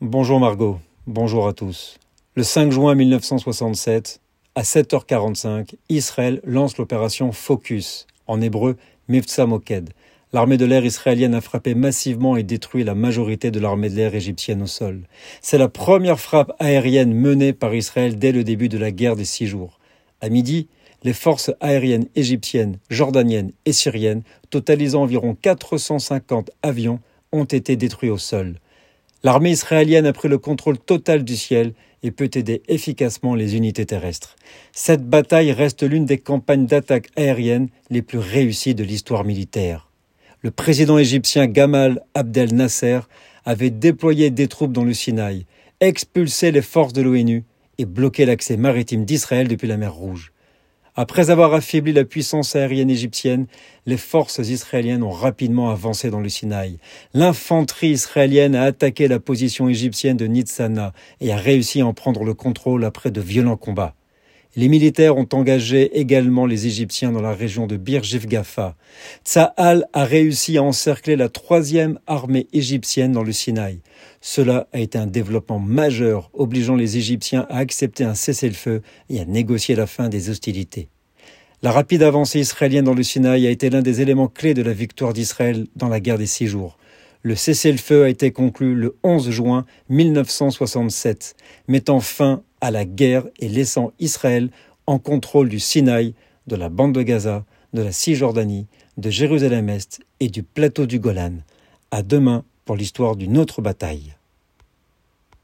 Bonjour Margot, bonjour à tous. Le 5 juin 1967, à 7h45, Israël lance l'opération Focus, en hébreu Mivtza Moked. L'armée de l'air israélienne a frappé massivement et détruit la majorité de l'armée de l'air égyptienne au sol. C'est la première frappe aérienne menée par Israël dès le début de la guerre des six jours. À midi, les forces aériennes égyptiennes, jordaniennes et syriennes, totalisant environ 450 avions, ont été détruits au sol. L'armée israélienne a pris le contrôle total du ciel et peut aider efficacement les unités terrestres. Cette bataille reste l'une des campagnes d'attaque aérienne les plus réussies de l'histoire militaire. Le président égyptien Gamal Abdel Nasser avait déployé des troupes dans le Sinaï, expulsé les forces de l'ONU et bloqué l'accès maritime d'Israël depuis la mer Rouge. Après avoir affaibli la puissance aérienne égyptienne, les forces israéliennes ont rapidement avancé dans le Sinaï. L'infanterie israélienne a attaqué la position égyptienne de Nitzana et a réussi à en prendre le contrôle après de violents combats. Les militaires ont engagé également les Égyptiens dans la région de Bir Jifgafa. Tsahal a réussi à encercler la troisième armée égyptienne dans le Sinaï. Cela a été un développement majeur, obligeant les Égyptiens à accepter un cessez-le-feu et à négocier la fin des hostilités. La rapide avancée israélienne dans le Sinaï a été l'un des éléments clés de la victoire d'Israël dans la guerre des six jours. Le cessez-le-feu a été conclu le 11 juin 1967, mettant fin à la guerre et laissant Israël en contrôle du Sinaï, de la bande de Gaza, de la Cisjordanie, de Jérusalem-Est et du plateau du Golan. À demain pour l'histoire d'une autre bataille.